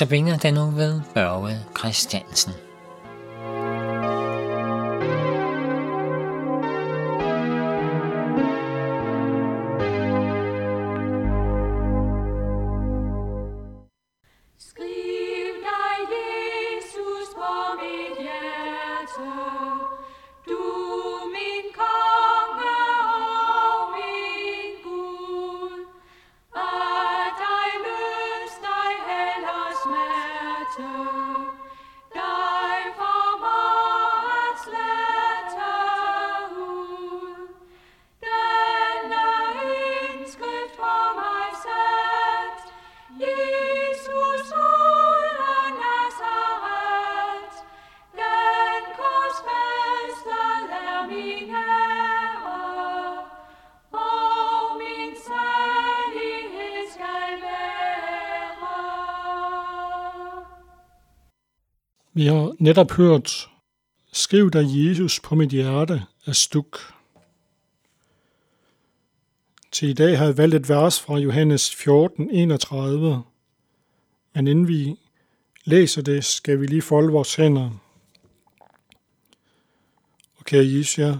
Notabene den nu ved Børge Christiansen. Vi har netop hørt, skriv dig Jesus på mit hjerte af stuk. Til i dag har jeg valgt et vers fra Johannes 14, 31. Men inden vi læser det, skal vi lige folde vores hænder. Og kære Jesus, jeg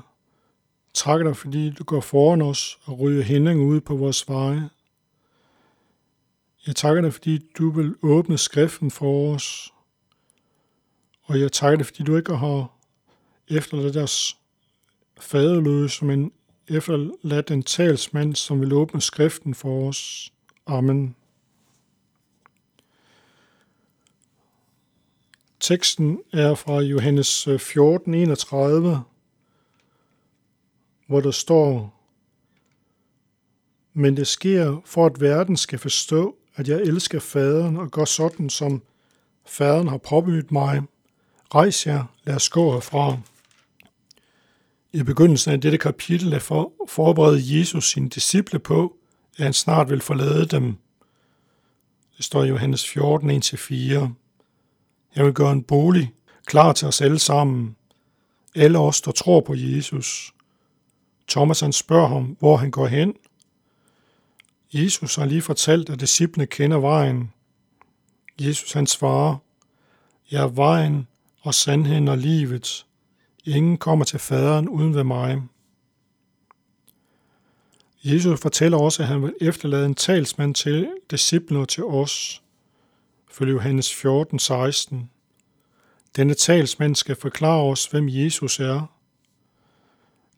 takker dig, fordi du går foran os og ryger hænderne ud på vores veje. Jeg takker dig, fordi du vil åbne skriften for os, og jeg takker dig, fordi du ikke har efterladt deres faderløse, men efterladt en talsmand, som vil åbne skriften for os. Amen. Teksten er fra Johannes øh, 14, 31, hvor der står, Men det sker for, at verden skal forstå, at jeg elsker faderen og gør sådan, som faderen har påbydet mig. Rejs jer, lad os gå herfra. I begyndelsen af dette kapitel er for forberede Jesus sine disciple på, at han snart vil forlade dem. Det står i Johannes 14, 1-4. Jeg vil gøre en bolig klar til os alle sammen. Alle os, der tror på Jesus. Thomas han spørger ham, hvor han går hen. Jesus har lige fortalt, at disciplene kender vejen. Jesus han svarer, jeg er vejen, og sandheden og livet. Ingen kommer til faderen uden ved mig. Jesus fortæller også, at han vil efterlade en talsmand til disciplene til os. Følge Johannes 14, 16. Denne talsmand skal forklare os, hvem Jesus er.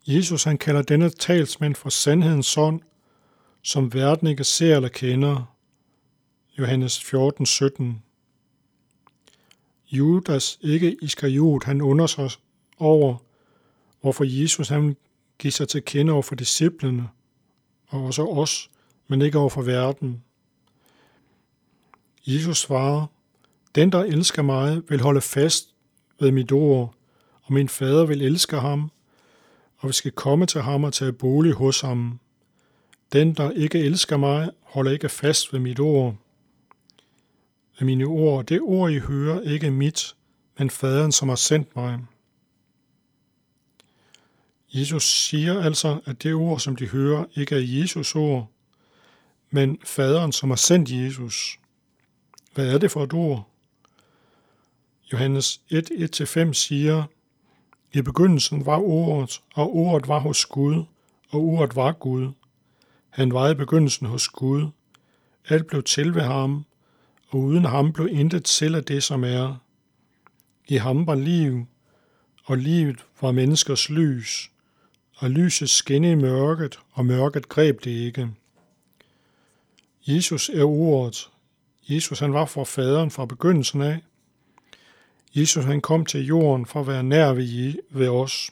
Jesus han kalder denne talsmand for sandhedens son, som verden ikke ser eller kender. Johannes 14, 17. Judas, ikke Iskariot, han undersøger over, hvorfor Jesus han giver sig til kende over for disciplene, og også os, men ikke over for verden. Jesus svarer, den, der elsker mig, vil holde fast ved mit ord, og min fader vil elske ham, og vi skal komme til ham og tage bolig hos ham. Den, der ikke elsker mig, holder ikke fast ved mit ord, af mine ord. Det ord, I hører, ikke mit, men faderen, som har sendt mig. Jesus siger altså, at det ord, som de hører, ikke er Jesus ord, men faderen, som har sendt Jesus. Hvad er det for et ord? Johannes 1.1-5 siger, I begyndelsen var ordet, og ordet var hos Gud, og ordet var Gud. Han var i begyndelsen hos Gud. Alt blev til ved ham, og uden ham blev intet til af det, som er. I ham var liv, og livet var menneskers lys, og lyset skinnede i mørket, og mørket greb det ikke. Jesus er ordet. Jesus han var for faderen fra begyndelsen af. Jesus han kom til jorden for at være nær ved, ved os.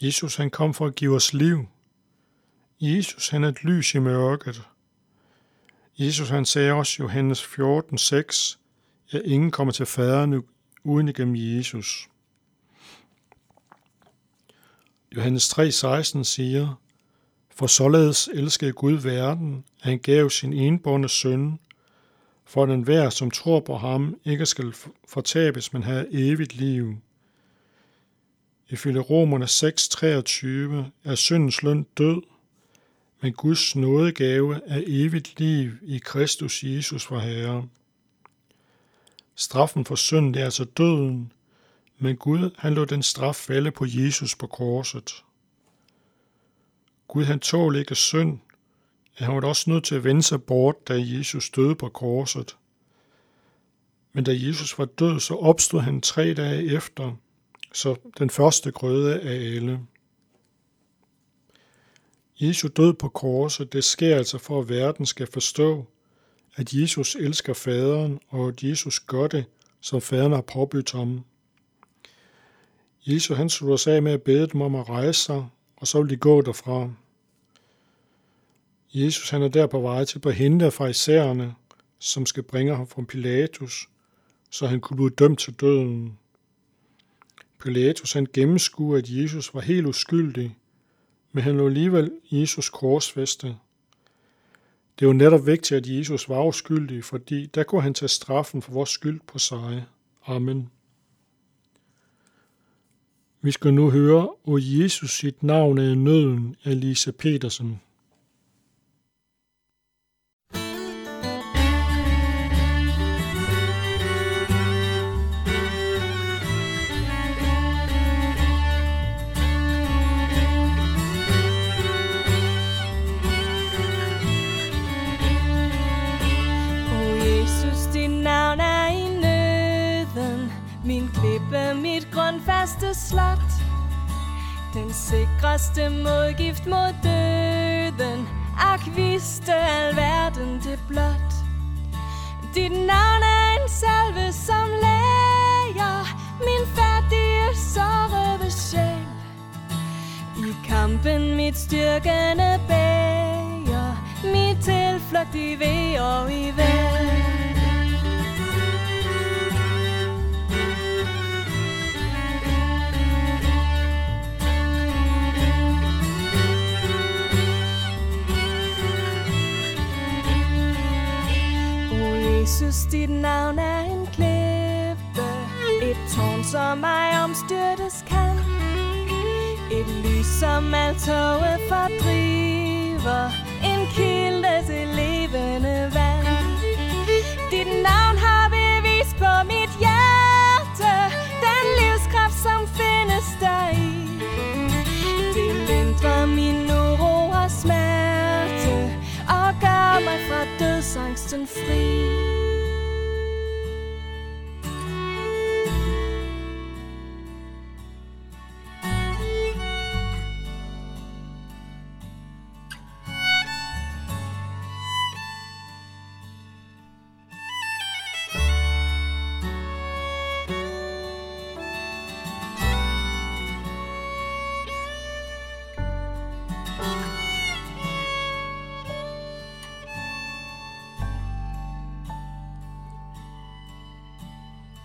Jesus han kom for at give os liv. Jesus han er et lys i mørket. Jesus han sagde også Johannes 14, 6, at ingen kommer til faderen uden igennem Jesus. Johannes 3, 16 siger, For således elskede Gud verden, at han gav sin enbårne søn, for den enhver, som tror på ham, ikke skal fortabes, men have evigt liv. Ifølge Romerne 6:23 er syndens løn død, men Guds nådegave er evigt liv i Kristus Jesus for Herre. Straffen for synd er altså døden, men Gud han lod den straf falde på Jesus på korset. Gud han tål ikke synd, han var også nødt til at vende sig bort, da Jesus døde på korset. Men da Jesus var død, så opstod han tre dage efter, så den første grøde af alle. Jesu død på korset, det sker altså for, at verden skal forstå, at Jesus elsker faderen, og at Jesus gør det, som faderen har påbydt ham. Jesus han slutter sig af med at bede dem om at rejse sig, og så vil de gå derfra. Jesus han er der på vej til at hente fra isærerne, som skal bringe ham fra Pilatus, så han kunne blive dømt til døden. Pilatus han gennemskuer, at Jesus var helt uskyldig, men han lå alligevel Jesus korsfæstet. Det var netop vigtigt, at Jesus var uskyldig, fordi der kunne han tage straffen for vores skyld på sig. Amen. Vi skal nu høre, O Jesus sit navn er i nøden af Lise Petersen. Faste slot. Den sikreste modgift mod døden. Ak vidste alverden det blot. Dit navn er en salve som læger. Min færdige sårede sjæl. I kampen mit styrkende bæger. Mit tilflugt i ved og i vel Jesus, dit navn er en klippe Et tårn, som mig omstyrtes kan. Et lys, som alt toget fordriver. En kilde til levende vand. Dit navn har bevis på mit hjerte. Den livskraft, som findes der i. Det lindrer min uro og smerte Og gør mig fra dødsangsten fri.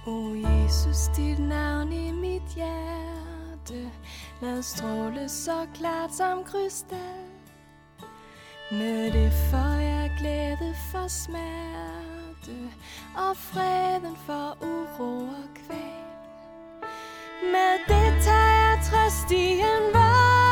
O Jesus, dit navn i mit hjerte. Lad stråle så klart som krystal. Med det får jeg glæde for smerte Og freden for uro og kval. Med det tager jeg trøst i en varve